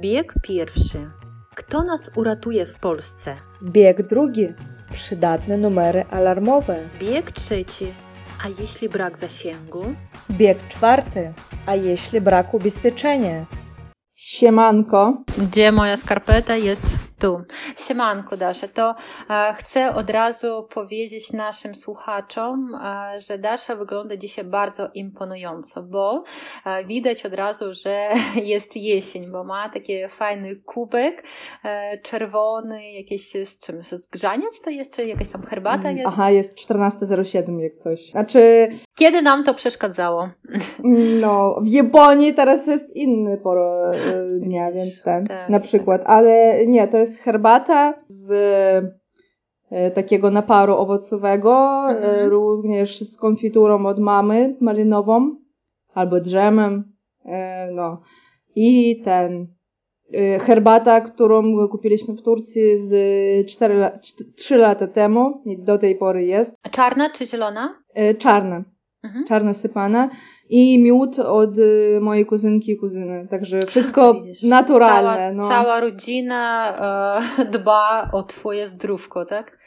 Bieg pierwszy. Kto nas uratuje w Polsce? Bieg drugi. Przydatne numery alarmowe. Bieg trzeci. A jeśli brak zasięgu? Bieg czwarty. A jeśli brak ubezpieczenia? Siemanko. Gdzie moja skarpeta jest tu. Siemanko Dasza, to e, chcę od razu powiedzieć naszym słuchaczom, e, że Dasza wygląda dzisiaj bardzo imponująco, bo e, widać od razu, że jest jesień, bo ma taki fajny kubek czerwony, jakieś z czym, z grzaniec to jest, czy jakaś tam herbata Mm, jest? Aha, jest 14.07 jak coś. Znaczy, Kiedy nam to przeszkadzało? no, w Japonii teraz jest inny poro e, dnia, więc ten, tak, na przykład. Ale nie, to jest herbata z e, takiego naparu owocowego, e, Mhm. również z konfiturą od mamy malinową, albo drzemem, e, no. I ten, herbata, którą kupiliśmy w Turcji z 4, la- 3 lata temu do tej pory jest, Czarna czy zielona? czarna Mhm. czarna sypana i miód od y, mojej kuzynki i kuzyny. Także wszystko Widzisz, naturalne. Cała, no. cała rodzina e, dba o twoje zdrówko, tak?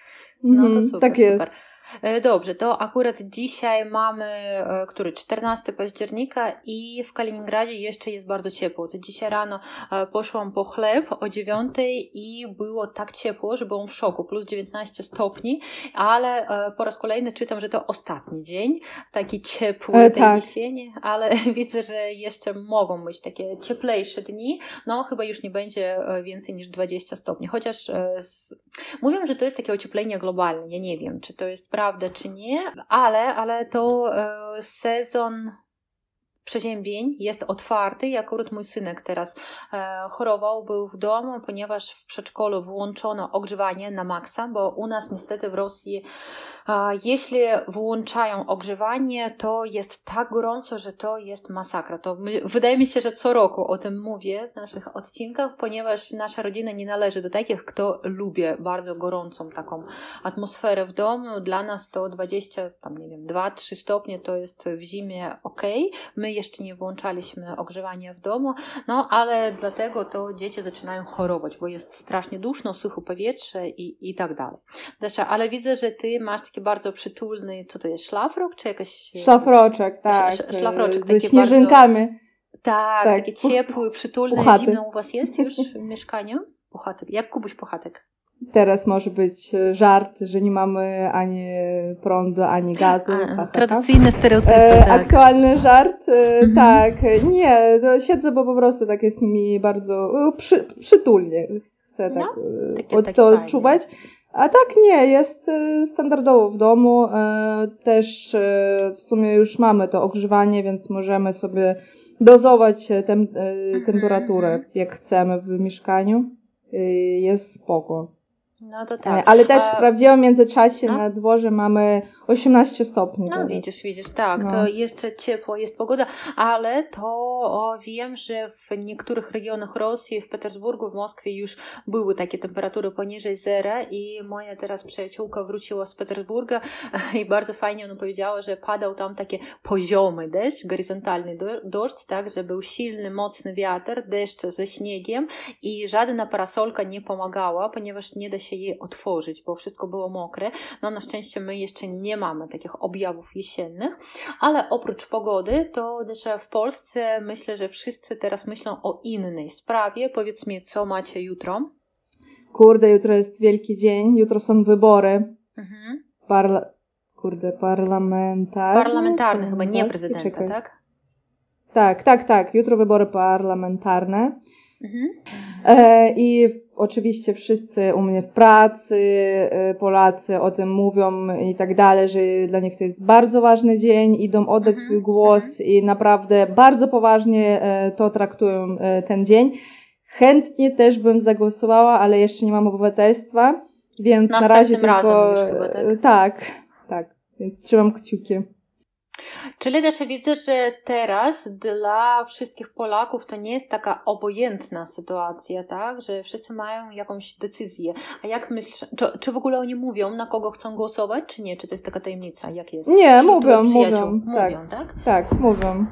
No Mhm, to super, tak jest. super. E, Dobrze, to akurat dzisiaj mamy, e, który 14 października i w Kaliningradzie jeszcze jest bardzo ciepło. To dzisiaj rano e, poszłam po chleb o 9 i było tak ciepło, że byłam w szoku, plus 19 stopni, ale po raz kolejny czytam, że to ostatni dzień, taki ciepły E, tak. jesieni, ale widzę, że jeszcze mogą być takie cieplejsze dni, no chyba już nie będzie więcej niż 20 stopni, chociaż z... mówią, że to jest takie ocieplenie globalne, ja nie wiem, czy to jest prawda, czy nie, ale, ale to e, sezon przeziębień jest otwarty i akurat mój synek teraz e, chorował, był w domu, ponieważ w przedszkolu włączono ogrzewanie na maksa, bo u nas niestety w Rosji e, jeśli włączają ogrzewanie, to jest tak gorąco, że to jest masakra. To my, wydaje mi się, że co roku o tym mówię w naszych odcinkach, ponieważ nasza rodzina nie należy do takich, kto lubi bardzo gorącą taką atmosferę w domu. Dla nas to 20, tam nie wiem, 2-3 stopnie to jest w zimie ok. My jeszcze nie włączaliśmy ogrzewania w domu, no ale dlatego to dzieci zaczynają chorować, bo jest strasznie duszno, suche powietrze i, i tak dalej. Dasza, ale widzę, że ty masz taki bardzo przytulny, co to jest, szlafrok czy jakaś... Szlafroczek, tak. Sz- szlafroczek, e, ze śnieżynkami. Tak, Tak, taki puch- ciepły, przytulny, puchaty. zimno u was jest już w mieszkaniu? Puchatek. Jak Kubuś Puchatek? Teraz może być e, żart, że nie mamy ani prądu, ani gazu. A, Ha, ha, ha. tradycyjne stereotypy, E, tak. Aktualny żart, e, Mhm. tak. Nie, to siedzę, bo po prostu tak jest mi bardzo e, przy, przytulnie. Chcę tak e, takie- od takie to odczuwać. A tak nie, jest standardowo w domu. Też w sumie już mamy to ogrzewanie, więc możemy sobie dozować tem, Mhm, temperaturę, mhm. jak chcemy w mieszkaniu. Jest spoko. No to E, tak. Ale też A- sprawdziłam w międzyczasie No. na dworze mamy 18 stopni. No teraz. widzisz, widzisz, tak, No. to jeszcze ciepło jest pogoda, ale to o, wiem, że w niektórych regionach Rosji, w Petersburgu, w Moskwie już były takie temperatury poniżej zera i moja teraz przyjaciółka wróciła z Petersburga i bardzo fajnie ona powiedziała, że padał tam takie poziomy deszcz, horyzontalny deszcz, tak, że był silny, mocny wiatr, deszcz ze śniegiem i żadna parasolka nie pomagała, ponieważ nie da się jej otworzyć, bo wszystko było mokre. No na szczęście my jeszcze nie mamy takich objawów jesiennych, ale oprócz pogody, to też w Polsce myślę, że wszyscy teraz myślą o innej sprawie. Powiedz mi, co macie jutro? Kurde, jutro jest wielki dzień, jutro są wybory. Mhm. Parla... Kurde, parlamentarne? Parlamentarny chyba, nie prezydenta, Czekaj. tak? Tak, tak, tak. Jutro wybory parlamentarne. Mhm. E, I oczywiście wszyscy u mnie w pracy, e, Polacy o tym mówią i tak dalej, że dla nich to jest bardzo ważny dzień, idą oddać Mhm, swój głos i naprawdę bardzo poważnie e, to traktują ten dzień. Chętnie też bym zagłosowała, ale jeszcze nie mam obywatelstwa, więc na razie Następnym tylko... razem już chyba, tak? tak, tak. Więc trzymam kciuki. Czyli też widzę, że teraz dla wszystkich Polaków to nie jest taka obojętna sytuacja, tak? Że wszyscy mają jakąś decyzję. A jak myślisz, czy, czy w ogóle oni mówią, na kogo chcą głosować, czy nie? Czy to jest taka tajemnica? Jak jest? Nie, Wśród mówią, mówią, tak. Mówią, tak? Tak, mówią.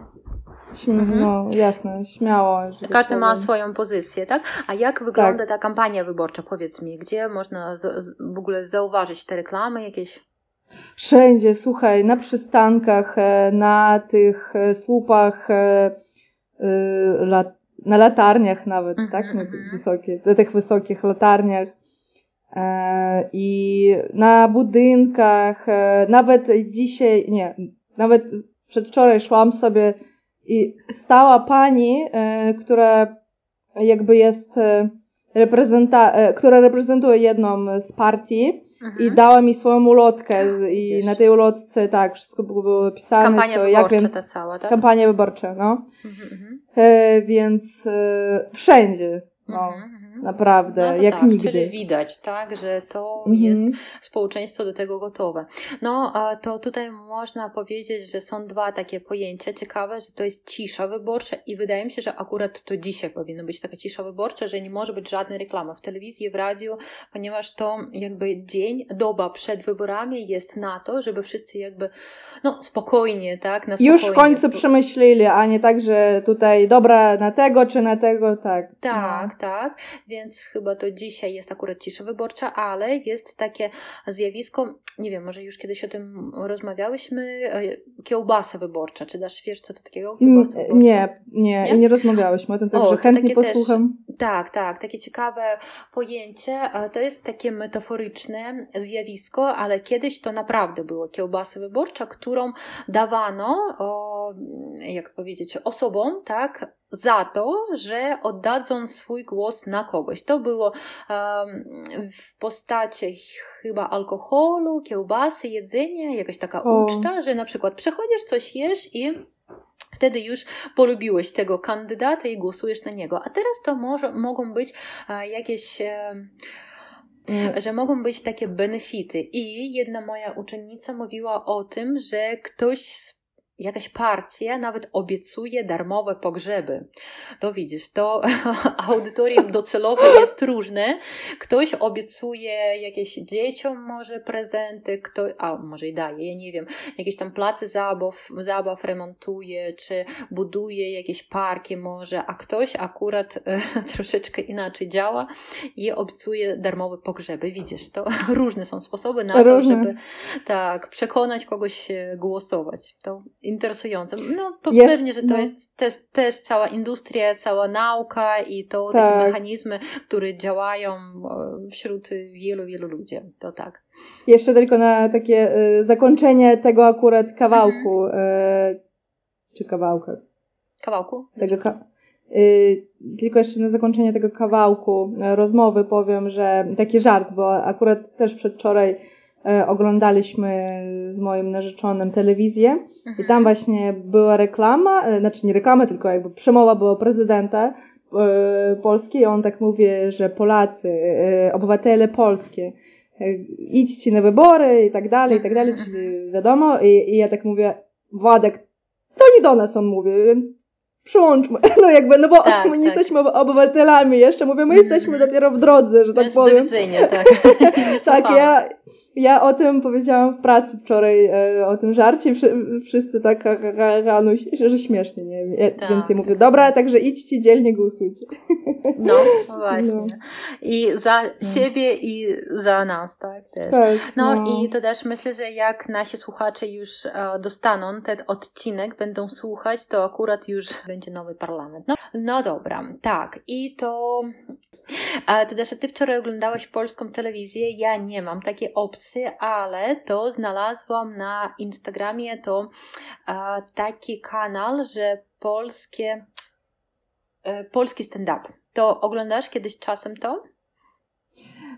Mhm. No jasne, śmiało. Każdy ma swoją pozycję, tak? A jak wygląda tak. ta kampania wyborcza? Powiedz mi, gdzie można z, w ogóle zauważyć te reklamy jakieś? Wszędzie, słuchaj, na przystankach, e, na tych e, słupach, e, na latarniach nawet, mm -hmm, tak? Na tych, wysokich, na tych wysokich latarniach. I na budynkach, nawet dzisiaj, nie, nawet przedwczoraj szłam sobie i stała pani, która jakby jest reprezenta- która reprezentuje jedną z partii Mhm. I dała mi swoją ulotkę i na tej ulotce tak, wszystko było opisane. Kampania co, wyborcza jak, więc, ta cała, tak? Kampania wyborcza, no. Mhm, mhm. e, więc e, wszędzie, no. Mhm, mhm. Naprawdę, no jak tak, nigdy. Czyli widać, tak, że to mhm. jest społeczeństwo do tego gotowe. No, to tutaj można powiedzieć, że są dwa takie pojęcia ciekawe, że to jest cisza wyborcza i wydaje mi się, że akurat to dzisiaj powinno być taka cisza wyborcza, że nie może być żadnej reklamy w telewizji, w radiu, ponieważ to jakby dzień, doba przed wyborami jest na to, żeby wszyscy jakby no spokojnie, tak? Na spokojnie. Już w końcu przemyśleli, a nie tak, że tutaj dobra na tego czy na tego, tak. Tak, no. tak więc chyba to dzisiaj jest akurat cisza wyborcza, ale jest takie zjawisko, nie wiem, może już kiedyś o tym rozmawiałyśmy, e, kiełbasa wyborcza. Czy dasz wiesz, co to takiego? Kiełbasa wyborcza? Nie, nie, nie, nie rozmawiałyśmy o tym, także o, chętnie posłucham. Też, tak, tak, takie ciekawe pojęcie. To jest takie metaforyczne zjawisko, ale kiedyś to naprawdę było kiełbasa wyborcza, którą dawano, o, jak powiedzieć, osobom, tak, za to, że oddadzą swój głos na kogoś. To było um, w postaci chyba alkoholu, kiełbasy, jedzenia, jakaś taka o. uczta, że na przykład przechodzisz, coś jesz i Wtedy już polubiłeś tego kandydata i głosujesz na niego. A teraz to może, mogą być e, jakieś. E, że mogą być takie benefity. I jedna moja uczennica mówiła o tym, że ktoś jakaś partia nawet obiecuje darmowe pogrzeby. To widzisz, to audytorium docelowe jest różne. Ktoś obiecuje jakieś dzieciom może prezenty, kto, a może i daje, ja nie wiem, jakieś tam place zabaw, zabaw remontuje, czy buduje jakieś parki może, a ktoś akurat e, troszeczkę inaczej działa i obiecuje darmowe pogrzeby. Widzisz, to różne są sposoby na to, żeby tak, przekonać kogoś głosować. To interesujące. No to jest, pewnie, że to no. jest też, też cała industria, cała nauka i to tak. takie mechanizmy, które działają wśród wielu, wielu ludzi. To tak. Jeszcze tylko na takie y, zakończenie tego akurat kawałku. Mhm. Y, czy kawałka? Kawałku? Tego ka y, tylko jeszcze na zakończenie tego kawałku rozmowy powiem, że taki żart, bo akurat też przedwczoraj E, oglądaliśmy z moim narzeczonym telewizję i tam mhm. właśnie była reklama, e, znaczy nie reklama, tylko jakby przemowa była prezydenta e, Polski i on tak mówi, że Polacy, obywatele polskie, idźcie na wybory i tak dalej, i tak dalej, czyli mhm. wiadomo i, i ja tak mówię, Władek, to nie do nas on mówi, więc przyłączmy. No jakby, no bo tak, my nie tak. jesteśmy obywatelami jeszcze, mówię, my jesteśmy dopiero w drodze, że tak powiem. tak. tak, ja, ja o tym powiedziałam w pracy wczoraj, e, o tym żarcie, wszyscy tak rano, że śmiesznie, nie wiem. Tak, Więc ja mówię, dobra, także idźcie dzielnie głosujcie. No, właśnie. No. I za no. siebie i za nas, tak też. Tak, no, no, i to też myślę, że jak nasi słuchacze już e, dostaną ten odcinek, będą słuchać, to akurat już będzie nowy parlament. No, no dobra, tak. I to a ty też ty wczoraj oglądałaś polską telewizję. Ja nie mam takiej opcji, ale to znalazłam na Instagramie to a, taki kanał, że polskie e, polski stand-up. To oglądasz kiedyś czasem to?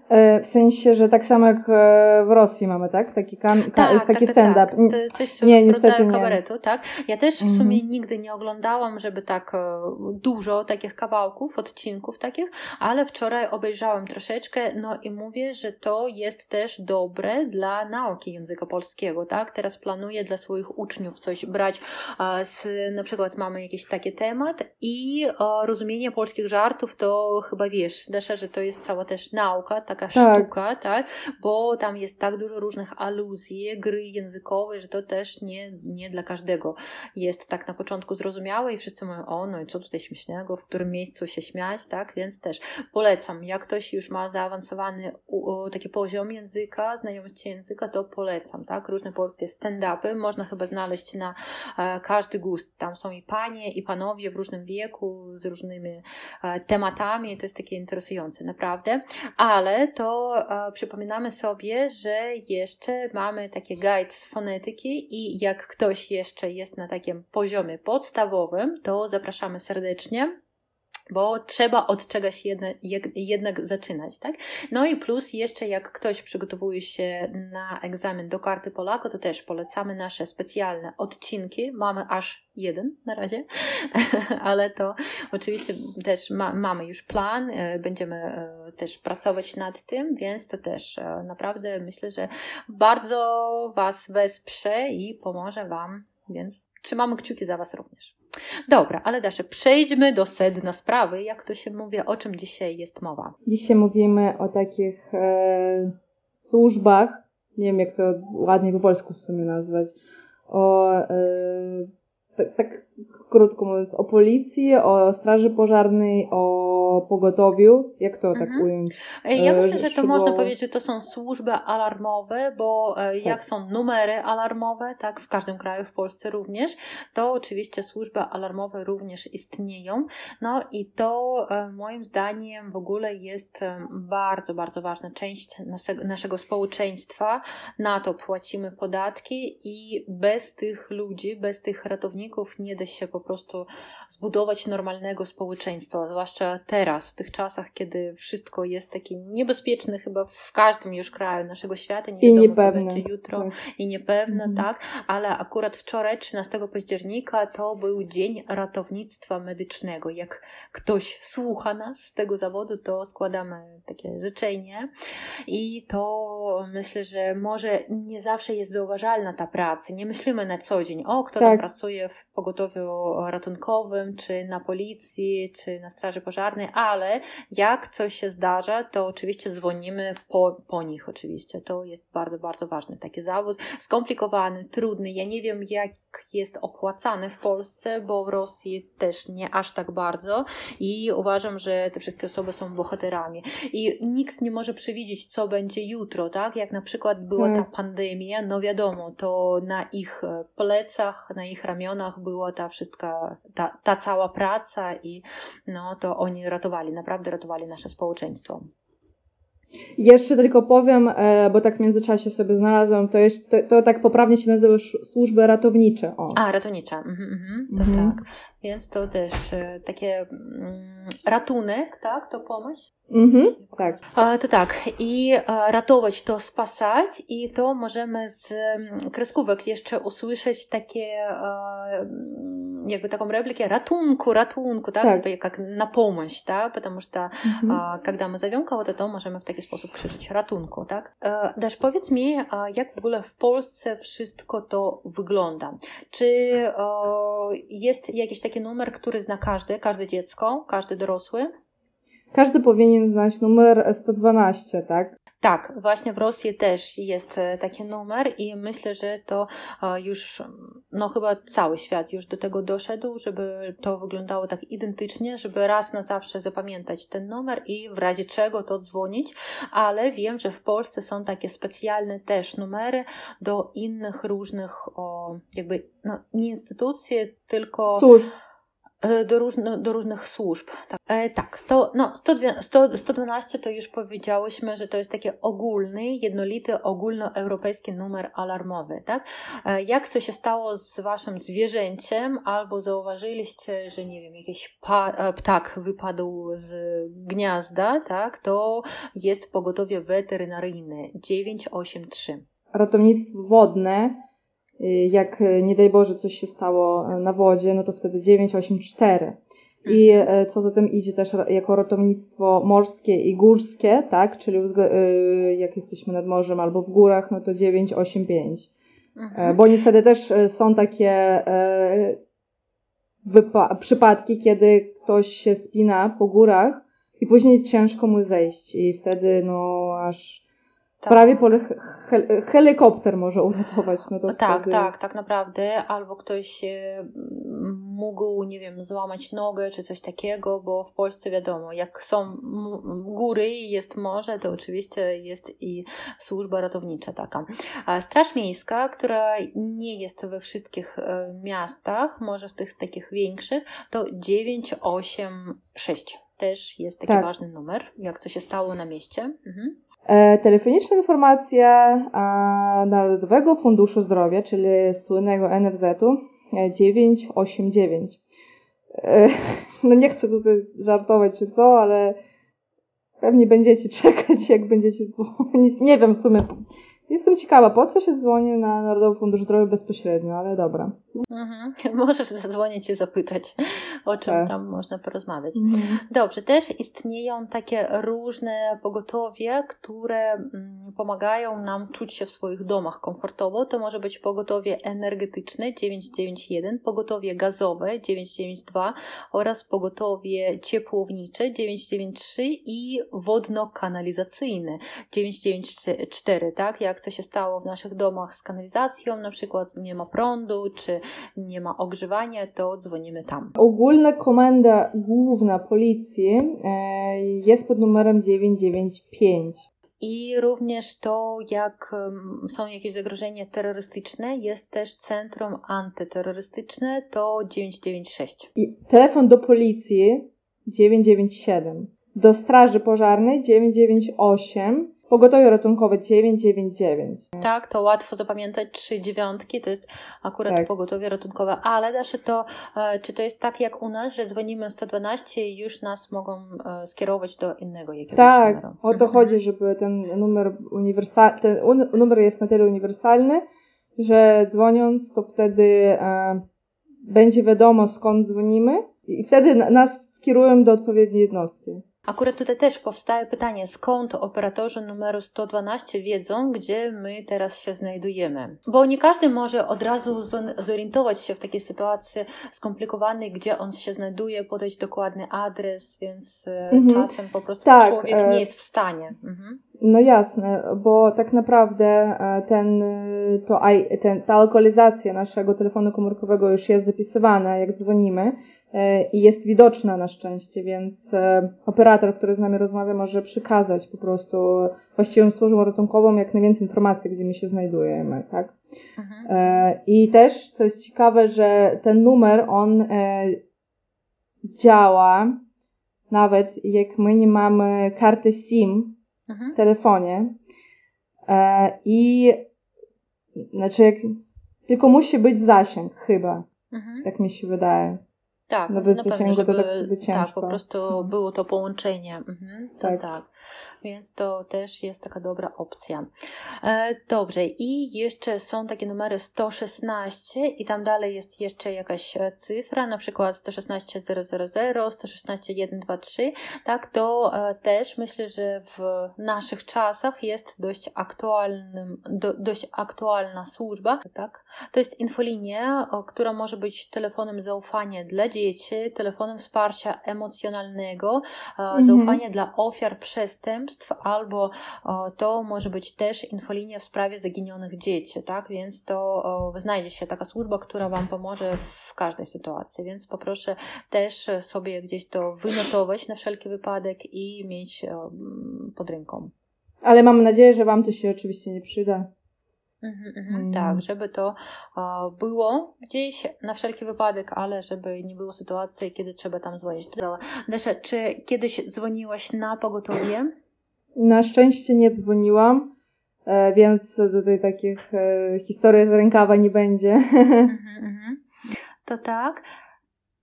E, w sensie, że tak samo jak e, w Rosji mamy, tak? Taki, tak, taki tak, stand-up. Tak, tak. Coś nie, w rodzaju kabaretu, tak? Ja też w mhm. sumie nigdy nie oglądałam, żeby tak e, dużo takich kawałków, odcinków takich, ale wczoraj obejrzałam troszeczkę, no i mówię, że to jest też dobre dla nauki języka polskiego, tak? Teraz planuję dla swoich uczniów coś brać z, na przykład mamy jakiś taki temat i rozumienie polskich żartów to chyba wiesz, Desza, że to jest cała też nauka, tak? Taka tak. sztuka, tak? Bo tam jest tak dużo różnych aluzji, gry językowej, że to też nie, nie dla każdego jest tak na początku zrozumiałe i wszyscy mówią, o no i co tutaj śmiesznego, w którym miejscu się śmiać, tak? Więc też polecam, jak ktoś już ma zaawansowany taki poziom języka, znajomości języka, to polecam, tak? Różne polskie stand-upy można chyba znaleźć na e, każdy gust. Tam są i panie, i panowie w różnym wieku, z różnymi e, tematami, to jest takie interesujące, naprawdę. Ale to e, przypominamy sobie, że jeszcze mamy takie guide z fonetyki i jak ktoś jeszcze jest na takim poziomie podstawowym, to zapraszamy serdecznie bo trzeba od czegoś jednak zaczynać, tak? No i plus jeszcze jak ktoś przygotowuje się na egzamin do karty Polaka, to też polecamy nasze specjalne odcinki. Mamy aż jeden na razie, ale to oczywiście też ma, mamy już plan, e, będziemy e, też pracować nad tym, więc to też e, naprawdę myślę, że bardzo Was wesprze i pomoże Wam, więc trzymamy kciuki za Was również. Dobra, ale Dasze, przejdźmy do sedna sprawy. Jak to się mówi, o czym dzisiaj jest mowa? Dzisiaj mówimy o takich e, służbach, nie wiem jak to ładnie po polsku w sumie nazwać, o e, tak, tak krótko mówiąc, o policji, o straży pożarnej, o pogotowiu. Jak to tak mhm. tak ująć? Ja e, myślę, że to można powiedzieć, że to są służby alarmowe, bo e, tak. jak są numery alarmowe, tak, w każdym kraju, w Polsce również, to oczywiście służby alarmowe również istnieją. No i to e, moim zdaniem w ogóle jest bardzo, bardzo ważna część naszego społeczeństwa. Na to płacimy podatki i bez tych ludzi, bez tych ratowników nie da się po prostu zbudować normalnego społeczeństwa, zwłaszcza teraz, w tych czasach, kiedy wszystko jest takie niebezpieczne chyba w każdym już kraju naszego świata, nie I wiadomo, niepewne. co będzie jutro tak. i niepewne, mhm. tak, ale akurat wczoraj, 13 października, to był Dzień Ratownictwa Medycznego. Jak ktoś słucha nas z tego zawodu, to składamy takie życzenie i to myślę, że może nie zawsze jest zauważalna ta praca. Nie myślimy na co dzień, o, kto tak. tam pracuje w pogotowiu ratunkowym, czy na policji, czy na straży pożarnej, ale jak coś się zdarza, to oczywiście dzwonimy po, po nich oczywiście. To jest bardzo, bardzo ważny taki zawód. Skomplikowany, trudny. Ja nie wiem, jak jest opłacany w Polsce, bo w Rosji też nie aż tak bardzo i uważam, że te wszystkie osoby są bohaterami. I nikt nie może przewidzieć, co będzie jutro, tak? Jak na przykład była ta hmm. pandemia, no wiadomo, to na ich plecach, na ich ramionach była ta wszystka, ta, ta cała praca i no to oni ratowali, naprawdę ratowali nasze społeczeństwo. Jeszcze tylko powiem, e, bo tak w międzyczasie sobie znalazłam, to, jest, to, to tak poprawnie się nazywa służby ratownicze. O. A, ratownicze. Mhm, mhm. To mhm. tak. Więc to też e, takie mm, ratunek, tak? To pomoc? Mhm, tak. To tak. I e, ratować to spasać i to możemy z mm, kreskówek jeszcze usłyszeć takie jakby taką реплике ratunku, ratunku, tak? tak. Tипа как на помощь, да? Потому что mhm. когда мы зовем кого-то, то możemy w taki sposób krzyczeć ratunku, tak? Dasz, powiedz mi, jak w ogóle w Polsce wszystko to wygląda? Czy jest jakiś taki numer, który zna każdy, każde dziecko, każdy dorosły? Każdy powinien znać numer 112, tak? Tak, właśnie w Rosji też jest e, taki numer i myślę, że to e, już, no chyba cały świat już do tego doszedł, żeby to wyglądało tak identycznie, żeby raz na zawsze zapamiętać ten numer i w razie czego to dzwonić, ale wiem, że w Polsce są takie specjalne też numery do innych różnych, o, jakby, no nie instytucji, tylko... Służb do, różno, do różnych służb. Tak, e, tak to no, 100, 112 to już powiedziałyśmy, że to jest taki ogólny, jednolity, ogólnoeuropejski numer alarmowy. Tak? E, jak co się stało z waszym zwierzęciem, albo zauważyliście, że nie wiem, jakiś pa, ptak wypadł z gniazda, tak? to jest pogotowie weterynaryjne 983. Ratownictwo wodne jak y, nie daj Boże coś się stało y, na wodzie, no to wtedy 984. I mhm. co za tym idzie też jako ratownictwo morskie i górskie, tak, czyli jak jesteśmy nad morzem albo w górach, no to 985. Mhm. Bo niestety też są takie przypadki, kiedy ktoś się spina po górach i później ciężko mu zejść i wtedy no aż tak. prawie pole he helikopter może uratować. No to tak, wtedy... tak, tak naprawdę. Albo ktoś mógł, nie wiem, złamać nogę czy coś takiego, bo w Polsce wiadomo, jak są góry i jest morze, to oczywiście jest i służba ratownicza taka. Straż Miejska, która nie jest we wszystkich e, miastach, może w tych takich większych, to 986 też jest taki tak. ważny numer, jak co się stało na mieście. Mhm. E, telefoniczna informacja Narodowego Funduszu Zdrowia, czyli słynnego NFZ-u 989. E, no nie chcę tutaj żartować czy co, ale pewnie będziecie czekać, jak będziecie dzwonić. Nie wiem w sumie, Jestem ciekawa, po co się dzwoni na Narodowy Fundusz Zdrowia bezpośrednio, ale dobra. Mhm. Możesz zadzwonić i zapytać, o czym tak. tam można porozmawiać. Mhm. Dobrze, też istnieją takie różne pogotowie, które mm, pomagają nam czuć się w swoich domach komfortowo. To może być pogotowie energetyczne 991, pogotowie gazowe 992 oraz pogotowie ciepłownicze 993 i wodno-kanalizacyjne 994, tak? Jak co się stało w naszych domach z kanalizacją, na przykład nie ma prądu, czy nie ma ogrzewania, to dzwonimy tam. Ogólna komenda główna policji e, jest pod numerem 995. I również to, jak są jakieś zagrożenia terrorystyczne, jest też Centrum Antyterrorystyczne, to 996. I telefon do policji 997. Do Straży Pożarnej 998 Pogotowie ratunkowe 999. Tak, to łatwo zapamiętać trzy dziewiątki, to jest akurat tak. pogotowie ratunkowe, ale dasze to, e, czy to jest tak jak u nas, że dzwonimy 112 i już nas mogą e, skierować do innego jakiegoś tak, numeru? O to mhm. chodzi, żeby ten numer uniwersalny, ten numer jest na tyle uniwersalny, że dzwoniąc, to wtedy e, będzie wiadomo skąd dzwonimy i wtedy nas skierują do odpowiedniej jednostki. Akurat tutaj też powstaje pytanie, skąd operatorzy numeru 112 wiedzą, gdzie my teraz się znajdujemy. Bo nie każdy może od razu zorientować się w takiej sytuacji skomplikowanej, gdzie on się znajduje, podać dokładny adres, więc e, mhm. czasem po prostu tak, człowiek e, nie jest w stanie. Mhm. No jasne, bo tak naprawdę e, ten, to, ten, ta lokalizacja naszego telefonu komórkowego już jest zapisywana, jak dzwonimy i jest widoczna na szczęście, więc e, operator, który z nami rozmawia, może przekazać po prostu właściwym służbom ratunkowym jak najwięcej informacji, gdzie my się znajdujemy, tak? Mhm. E, I też, co jest ciekawe, że ten numer, on e, działa nawet jak my nie mamy karty SIM mhm. w telefonie i znaczy jak, tylko musi być zasięg chyba, mhm. tak mi się wydaje. Tak, no bez żeby, to tak ciężko. Tak, po prostu mhm. było to połączenie. Mhm, to tak. tak. Więc to też jest taka dobra opcja. E, dobrze, i jeszcze są takie numery 116 i tam dalej jest jeszcze jakaś e, cyfra, na przykład 116 000, 116 123, tak, to e, też myślę, że w naszych czasach jest dość aktualnym, do, dość aktualna służba, tak. To jest infolinia, która może być telefonem zaufania dla dzieci, telefonem wsparcia emocjonalnego, mhm. zaufania dla ofiar przestępstw, albo to może być też infolinia w sprawie zaginionych dzieci, tak? Więc to znajdzie się taka służba, która Wam pomoże w każdej sytuacji, więc poproszę też sobie gdzieś to wynotować na wszelki wypadek i mieć pod ręką. Ale mam nadzieję, że Wam to się oczywiście nie przyda. Mhm, mhm, mm. Tak, żeby to było gdzieś na wszelki wypadek, ale żeby nie było sytuacji, kiedy trzeba tam dzwonić. Desza, czy kiedyś dzwoniłaś na pogotowie? Na szczęście nie dzwoniłam, e, więc tutaj takich e, historii z rękawa nie będzie. Mhm, to tak.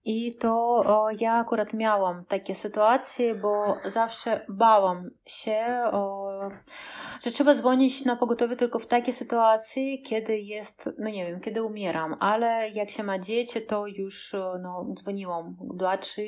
I to o, ja akurat miałam takie sytuacje, bo zawsze bałam się o, Że trzeba dzwonić na pogotowie tylko w takiej sytuacji, kiedy jest, no nie wiem, kiedy umieram, ale jak się ma dzieci, to już no, dzwoniłam dwa, trzy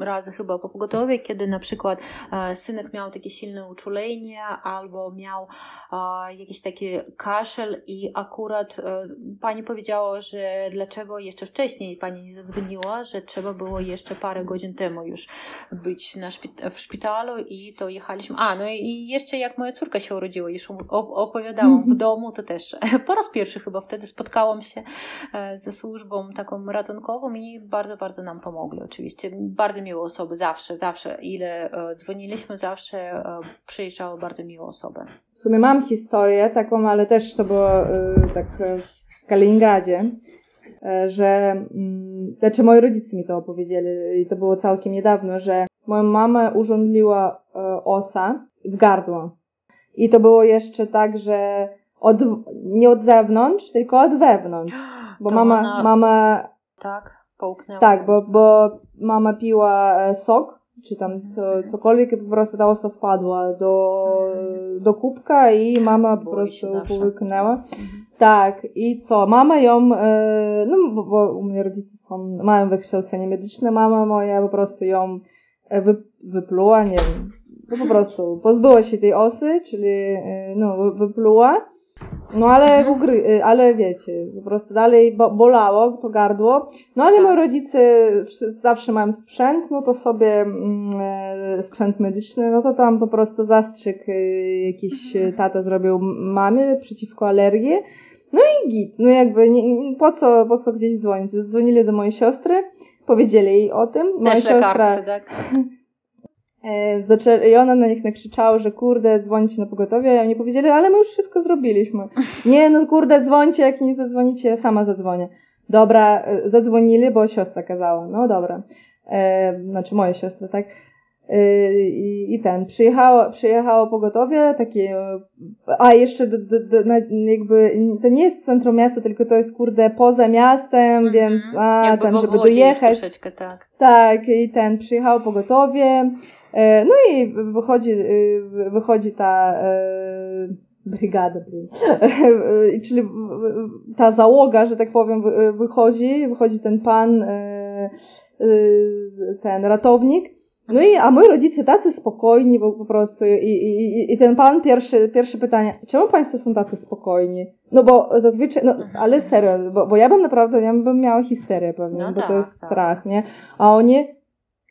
razy chyba po pogotowie, kiedy na przykład e, synek miał takie silne uczulenie albo miał e, jakiś taki kaszel i akurat e, pani powiedziała, że dlaczego jeszcze wcześniej pani nie zadzwoniła, że trzeba było jeszcze parę godzin temu już być na w szpitalu i to jechaliśmy. A, no i jeszcze jak moja córka się urodziła, już opowiadałam w mhm. domu, to też po raz pierwszy chyba wtedy spotkałam się e, ze służbą taką ratunkową i bardzo, bardzo nam pomogli oczywiście. Bardzo miłe osoby, zawsze, zawsze. Ile e, dzwoniliśmy, zawsze e, przyjeżdżały bardzo miłe osoby. W sumie mam historię taką, ale też to było tak w Kaliningradzie że mm, znaczy moi rodzice mi to opowiedzieli i to było całkiem niedawno, że moja mama urządliła osa w gardło. I to było jeszcze tak, że od, nie od zewnątrz, tylko od wewnątrz. Bo to mama, ona... mama. Tak, połknęła. Tak, bo, bo mama piła e, sok, czy tam co, mhm. cokolwiek i po prostu ta osa wpadła do, mhm. do kubka i mama po prostu połyknęła. Mhm. Tak, i co? Mama ją, e, no bo, bo u mnie rodzice są, mają wykształcenie medyczne, mama moja po prostu ją e, wy, wypluła, nie wiem, no po prostu pozbyła się tej osy, czyli e, no, wypluła. No ale, ugry, e, ale wiecie, po prostu dalej bolało to gardło. No ale moi rodzice zawsze mają sprzęt, no to sobie mm, e, sprzęt medyczny, no to tam po prostu zastrzyk jakiś mhm. tata zrobił mamie przeciwko alergii. No i git, no jakby nie, po, co, po co gdzieś dzwonić? Dzwonili do mojej siostry, powiedzieli jej o tym. Moja Też siostra, tak? E, zaczęli, I ona na nich nakrzyczała, że kurde, dzwonicie na pogotowie, a oni powiedzieli, ale my już wszystko zrobiliśmy. Nie, no kurde, dzwońcie, jak nie zadzwonicie, ja sama zadzwonię. Dobra, e, zadzwonili, bo siostra kazała. No dobra. E, znaczy moja siostra, tak? E, i, I ten, przyjechało, przyjechało pogotowie, takie, a jeszcze do, do, do, jakby, to nie jest centrum miasta, tylko to jest kurde poza miastem, mm-hmm. więc a, jakby ten, żeby dojechać. tak. Tak, i ten, przyjechało pogotowie, E, no i wychodzi, y, wychodzi ta brygada, czyli ta załoga, że tak powiem, wychodzi, wychodzi ten pan, ten ratownik. No i, a moi rodzice tacy spokojni po prostu i, i, i ten pan pierwszy, pierwsze pytanie, czemu państwo są tacy spokojni? No bo zazwyczaj, no mhm. ale serio, bo, bo ja bym naprawdę, ja bym miała histerię pewnie, no bo tak, to jest tak. strach, nie? A oni,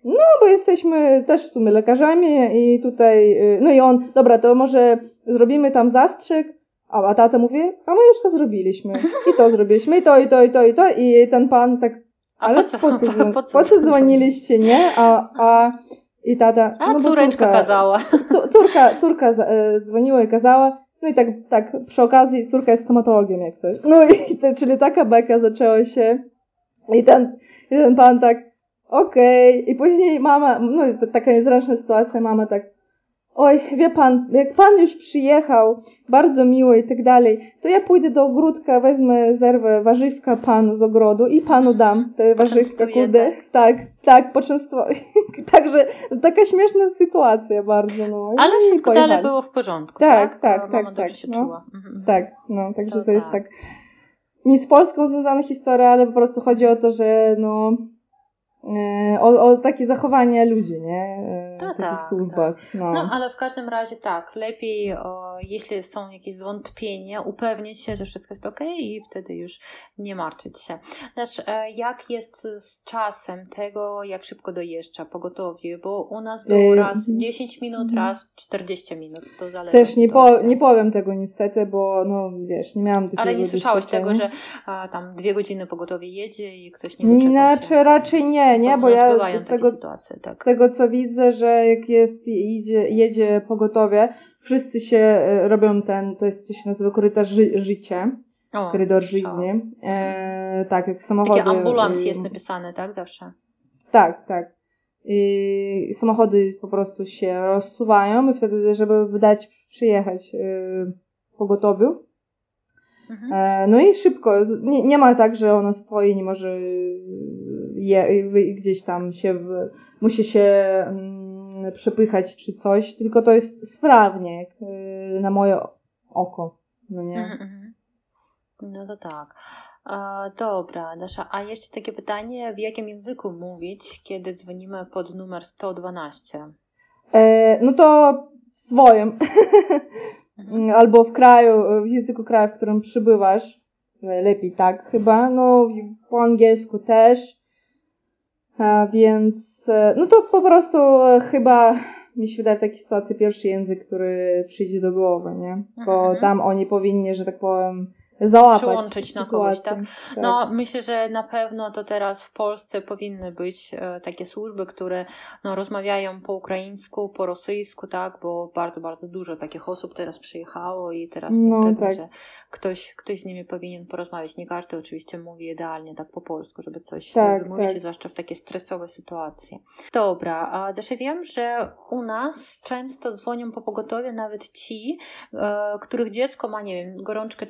no, bo jesteśmy też w sumie lekarzami i tutaj, y, no i on, dobra, to może zrobimy tam zastrzyk, a, a tata mówi, a my już to zrobiliśmy. I to zrobiliśmy, i to, i to, i to, i to. I ten pan tak, ale po co, po co, po co, po co dzwoniliście, nie? A, a i tata, a no córeczka córka, kazała. Córka, córka e, dzwoniła i kazała, no i tak, tak, przy okazji córka jest stomatologiem jak coś. No i to, czyli taka beka zaczęła się i ten, i ten pan tak, okej. Okay. I później mama, no taka niezręczna sytuacja, mama tak, oj, wie pan, jak pan już przyjechał, bardzo miło i tak dalej, to ja pójdę do ogródka, wezmę, zerwę warzywka panu z ogrodu i panu dam te warzywka, kurde. Tak, tak, tak poczęstuję. Także taka śmieszna sytuacja bardzo, no. Ale wszystko dalej było w porządku, tak? Tak, tak, tak. tak, się no. czuła. Mhm. Tak, no, także to, to jest tak. tak nie z Polską związana historia, ale po prostu chodzi o to, że no E, o, o takie zachowanie ludzi, nie? No takich tak, służbach. Tak. No. no. ale w każdym razie tak, lepiej, o, jeśli są jakieś zwątpienia, upewnić się, że wszystko jest ok i wtedy już nie martwić się. Znaczy, jak jest z czasem tego, jak szybko dojeżdża pogotowie, bo u nas było raz 10 minut, raz 40 minut, to zależy Też nie, po, nie powiem tego niestety, bo no wiesz, nie miałam takiego Ale nie słyszałeś tego, że a, tam dwie godziny pogotowie jedzie i ktoś nie wyczekał Inaczej raczej nie, nie, bo ja z tego, sytuacje, tak. z tego co widzę, że jak jest idzie, jedzie pogotowie, wszyscy się e, robią ten, to jest, to się nazywa korytarz ży, życie. O, korydor żyzni. E, tak, jak samochody. Taki ambulans jest napisany, tak? Zawsze. Tak, tak. I samochody po prostu się rozsuwają i wtedy, żeby dać przyjechać y, pogotowiu. Mhm. E, no i szybko. Nie, nie ma tak, że ono stoi, nie może je, gdzieś tam się, w, musi się mm, przepychać czy coś, tylko to jest sprawnie, jak, y, na moje oko. No nie? Mhm, mhm. No to tak. E, dobra, Dasza, a jeszcze takie pytanie, w jakim języku mówić, kiedy dzwonimy pod numer 112? E, no to swoim. Mhm. Albo w kraju, w języku kraju, w którym przybywasz. Lepiej tak chyba. No, po angielsku też. Więc, e, no to po prostu e, chyba mi się wydaje w takiej sytuacji pierwszy język, który przyjdzie do głowy, nie? Bo mhm. tam oni powinni, że tak powiem, załapać. Przyłączyć na kogoś, tak? tak? No, myślę, że na pewno to teraz w Polsce powinny być e, takie służby, które no, rozmawiają po ukraińsku, po rosyjsku, tak? Bo bardzo, bardzo dużo takich osób teraz przyjechało i teraz no, no pewnie, tak. że ktoś, ktoś z nimi powinien porozmawiać. Nie każdy oczywiście mówi idealnie tak po polsku, żeby coś tak, wymówić, tak. zwłaszcza w takie stresowe sytuacje. Dobra, a też wiem, że u nas często dzwonią po pogotowie nawet ci, e, których dziecko ma, nie wiem, gorączkę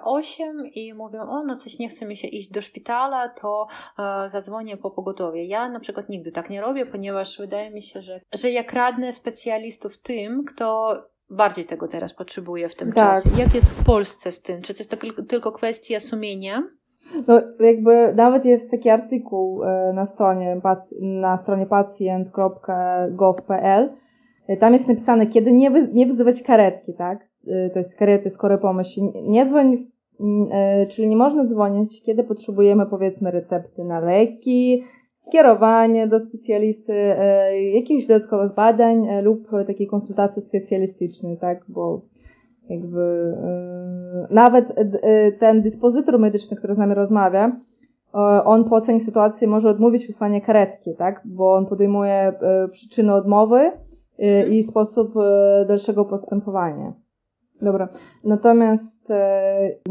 38 i mówią, o no coś nie chce mi się iść do szpitala, to e, zadzwonię po pogotowie. Ja na przykład nigdy tak nie robię, ponieważ wydaje mi się, że, że jak radnę specjalistów tym, kto bardziej tego teraz potrzebuje w tym tak. czasie. Jak jest w Polsce z tym? Czy to jest to tylko kwestia sumienia? No, jakby nawet jest taki artykuł e, na stronie, na stronie pacjent.gov.pl. E, tam jest napisane, kiedy nie, wy, nie wzywać karetki, tak? E, to jest karety, skoro pomyśl. Nie dzwoń, czyli nie można dzwonić, kiedy potrzebujemy powiedzmy recepty na leki, skierowanie do specjalisty, e, jakichś dodatkowych badań lub takiej konsultacji specjalistycznej, tak, bo jakby nawet ten dyspozytor medyczny, który z nami rozmawia, on po ocenie sytuacji może odmówić wysłania karetki, tak, bo on podejmuje przyczyny odmowy i sposób dalszego postępowania. Dobra. Natomiast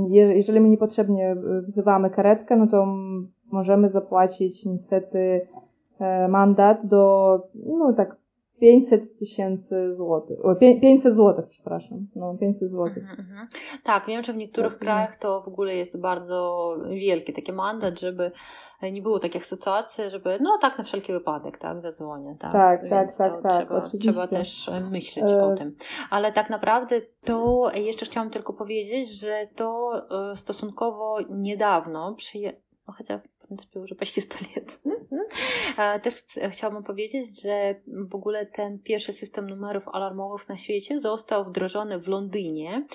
jeżeli my niepotrzebnie wzywamy karetkę, no to możemy zapłacić niestety e, mandat do, no tak, 500 tysięcy złotych. 500 złotych, przepraszam. No, 500 złotych. Mhm, mhm. Tak, wiem, że w niektórych tak, krajach to w ogóle jest bardzo wielki taki mandat, żeby nie było takich sytuacji, żeby, no tak na wszelki wypadek, tak, zadzwonię. Tak, tak, tak, tak, tak, trzeba, oczywiście. trzeba też e, myśleć e... o tym. Ale tak naprawdę to jeszcze chciałam tylko powiedzieć, że to e, stosunkowo niedawno przyje... No chociaż принципе, уже почти 100 лет. Też chciałabym powiedzieć, że w ogóle ten pierwszy system numerów alarmowych na świecie został wdrożony w Londynie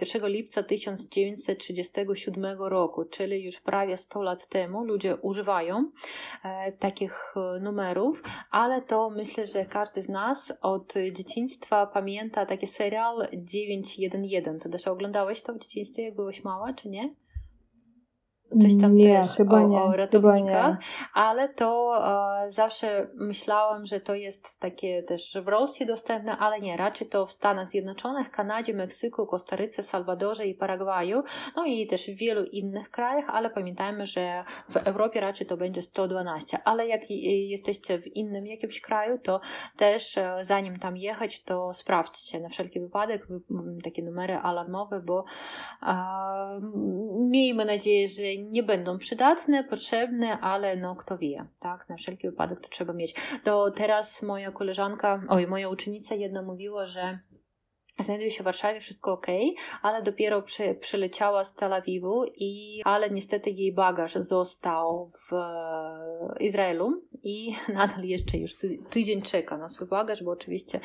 1 lipca 1937 roku, czyli już prawie 100 lat temu ludzie używają e, takich e, numerów, ale to myślę, że każdy z nas od dzieciństwa pamięta taki serial 911. Ty też oglądałeś to w dzieciństwie, jak byłeś mała, czy nie? Coś tam nie, też chyba o, nie, o ratownikach, ale to e, zawsze myślałam, że to jest takie też w Rosji dostępne, ale nie, raczej to w Stanach Zjednoczonych, Kanadzie, Meksyku, Kostaryce, Salwadorze i Paragwaju, no i też w wielu innych krajach, ale pamiętajmy, że w Europie raczej to będzie 112, ale jak jesteście w innym jakimś kraju, to też e, zanim tam jechać, to sprawdźcie na wszelki wypadek takie numery alarmowe, bo e, miejmy nadzieję, że nie będą przydatne, potrzebne, ale no kto wie, tak, na wszelki wypadek to trzeba mieć. To teraz moja koleżanka, oj, moja uczennica jedna mówiła, że znajduje się w Warszawie, wszystko ok, ale dopiero przy, przyleciała z Tel Awiwu i, ale niestety jej bagaż został w Izraelu i nadal jeszcze już tydzień czeka na swój bagaż, bo oczywiście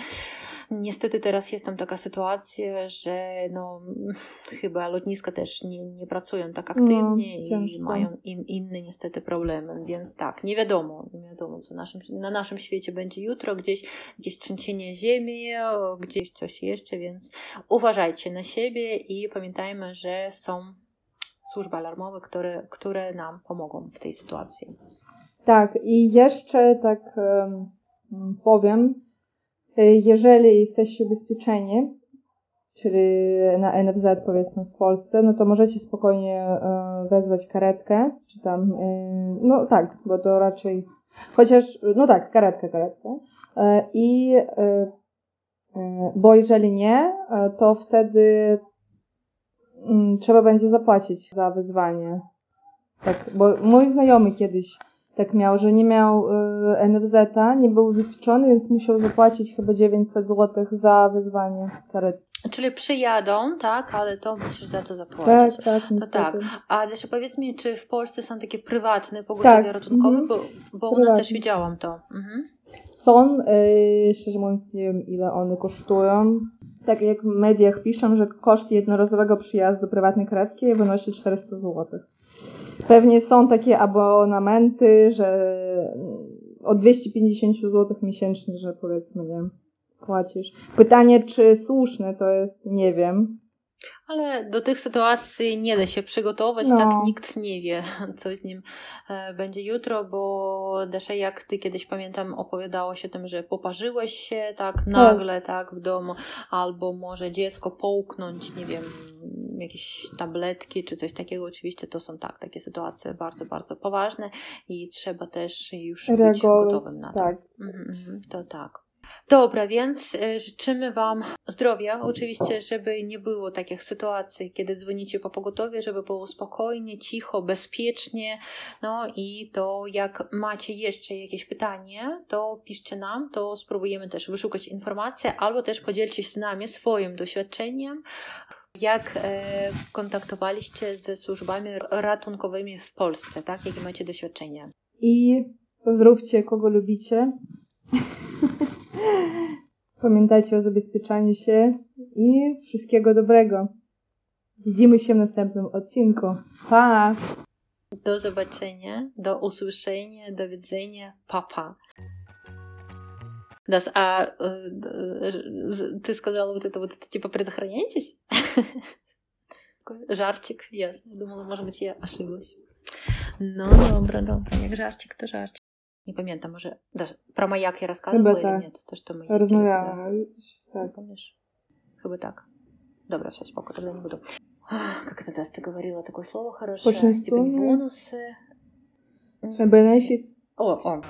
Niestety teraz jest tam taka sytuacja, że no, chyba lotniska też nie, nie pracują tak no, aktywnie no, i mają in, inne niestety problemy, więc tak, nie wiadomo, nie wiadomo co naszym, na naszym świecie będzie jutro, gdzieś jakieś trzęsienie ziemi, gdzieś coś jeszcze, więc uważajcie na siebie i pamiętajmy, że są służby alarmowe, które, które nam pomogą w tej sytuacji. Tak, i jeszcze tak um, powiem, jeżeli jesteście ubezpieczeni, czyli na NFZ powiedzmy w Polsce, no to możecie spokojnie e, wezwać karetkę, czy tam, e, no tak, bo to raczej, chociaż, no tak, karetkę, karetkę. I, bo jeżeli nie, to wtedy mm, trzeba będzie zapłacić za wezwanie. Tak, bo mój znajomy kiedyś tak miał, że nie miał y, NFZ-a, nie był ubezpieczony, więc musiał zapłacić chyba 900 zł za wezwanie karetki. Czyli przyjadą, tak, ale to musisz za to zapłacić. Tak, tak, To tak. A jeszcze powiedz mi, czy w Polsce są takie prywatne pogotowie Tak, ratunkowe? mhm. Bo, bo u nas też widziałam to. Mhm. Są, y, szczerze mówiąc nie wiem ile one kosztują. Tak jak w mediach piszą, że koszt jednorazowego przyjazdu prywatnej karetki wynosi 400 zł. Pewnie są takie abonamenty, że od 250 zł miesięcznie, że powiedzmy, nie płacisz. Pytanie, czy słuszne to jest, nie wiem. Ale do tych sytuacji nie da się przygotować, No. tak nikt nie wie, co z nim e, będzie jutro, bo Desza, jak ty kiedyś pamiętam, opowiadałaś o tym, że poparzyłeś się tak nagle, tak, w domu, albo może dziecko połknąć, nie wiem, jakieś tabletki czy coś takiego. Oczywiście to są tak, takie sytuacje bardzo, bardzo poważne i trzeba też już być gotowym na to. tak. Mhm, mhm, to tak. Dobra, więc e, życzymy Wam zdrowia. Oczywiście, żeby nie było takich sytuacji, kiedy dzwonicie po pogotowie, żeby było spokojnie, cicho, bezpiecznie. No i to jak macie jeszcze jakieś pytanie, to piszcie nam, to spróbujemy też wyszukać informacje, albo też podzielcie się z nami swoim doświadczeniem. Jak e, kontaktowaliście ze służbami ratunkowymi w Polsce, tak? Jakie macie doświadczenia? I pozdrówcie kogo lubicie. Pamiętajcie o zabezpieczaniu się i wszystkiego dobrego. Widzimy się w następnym odcinku. Pa! Do zobaczenia, do usłyszenia, do widzenia. Papa. Das, а э, э, з- ты сказала вот это вот, это типа предохраняйтесь? Такой Żarcik, ясно. Думала, может быть, я ошиблась. No dobra, dobra. Jak żarcik, to не помню там уже даже про маяк я рассказывала или нет? чи ні? То, що ми їздили, Розмовляла. Да. Так. Помніш? Хіба так. Добре, все, спокойно, тогда не буду. Как это Даст, ты говорила такое слово хорошее? Очень типа не бонусы. Э, Бенефит. О, о.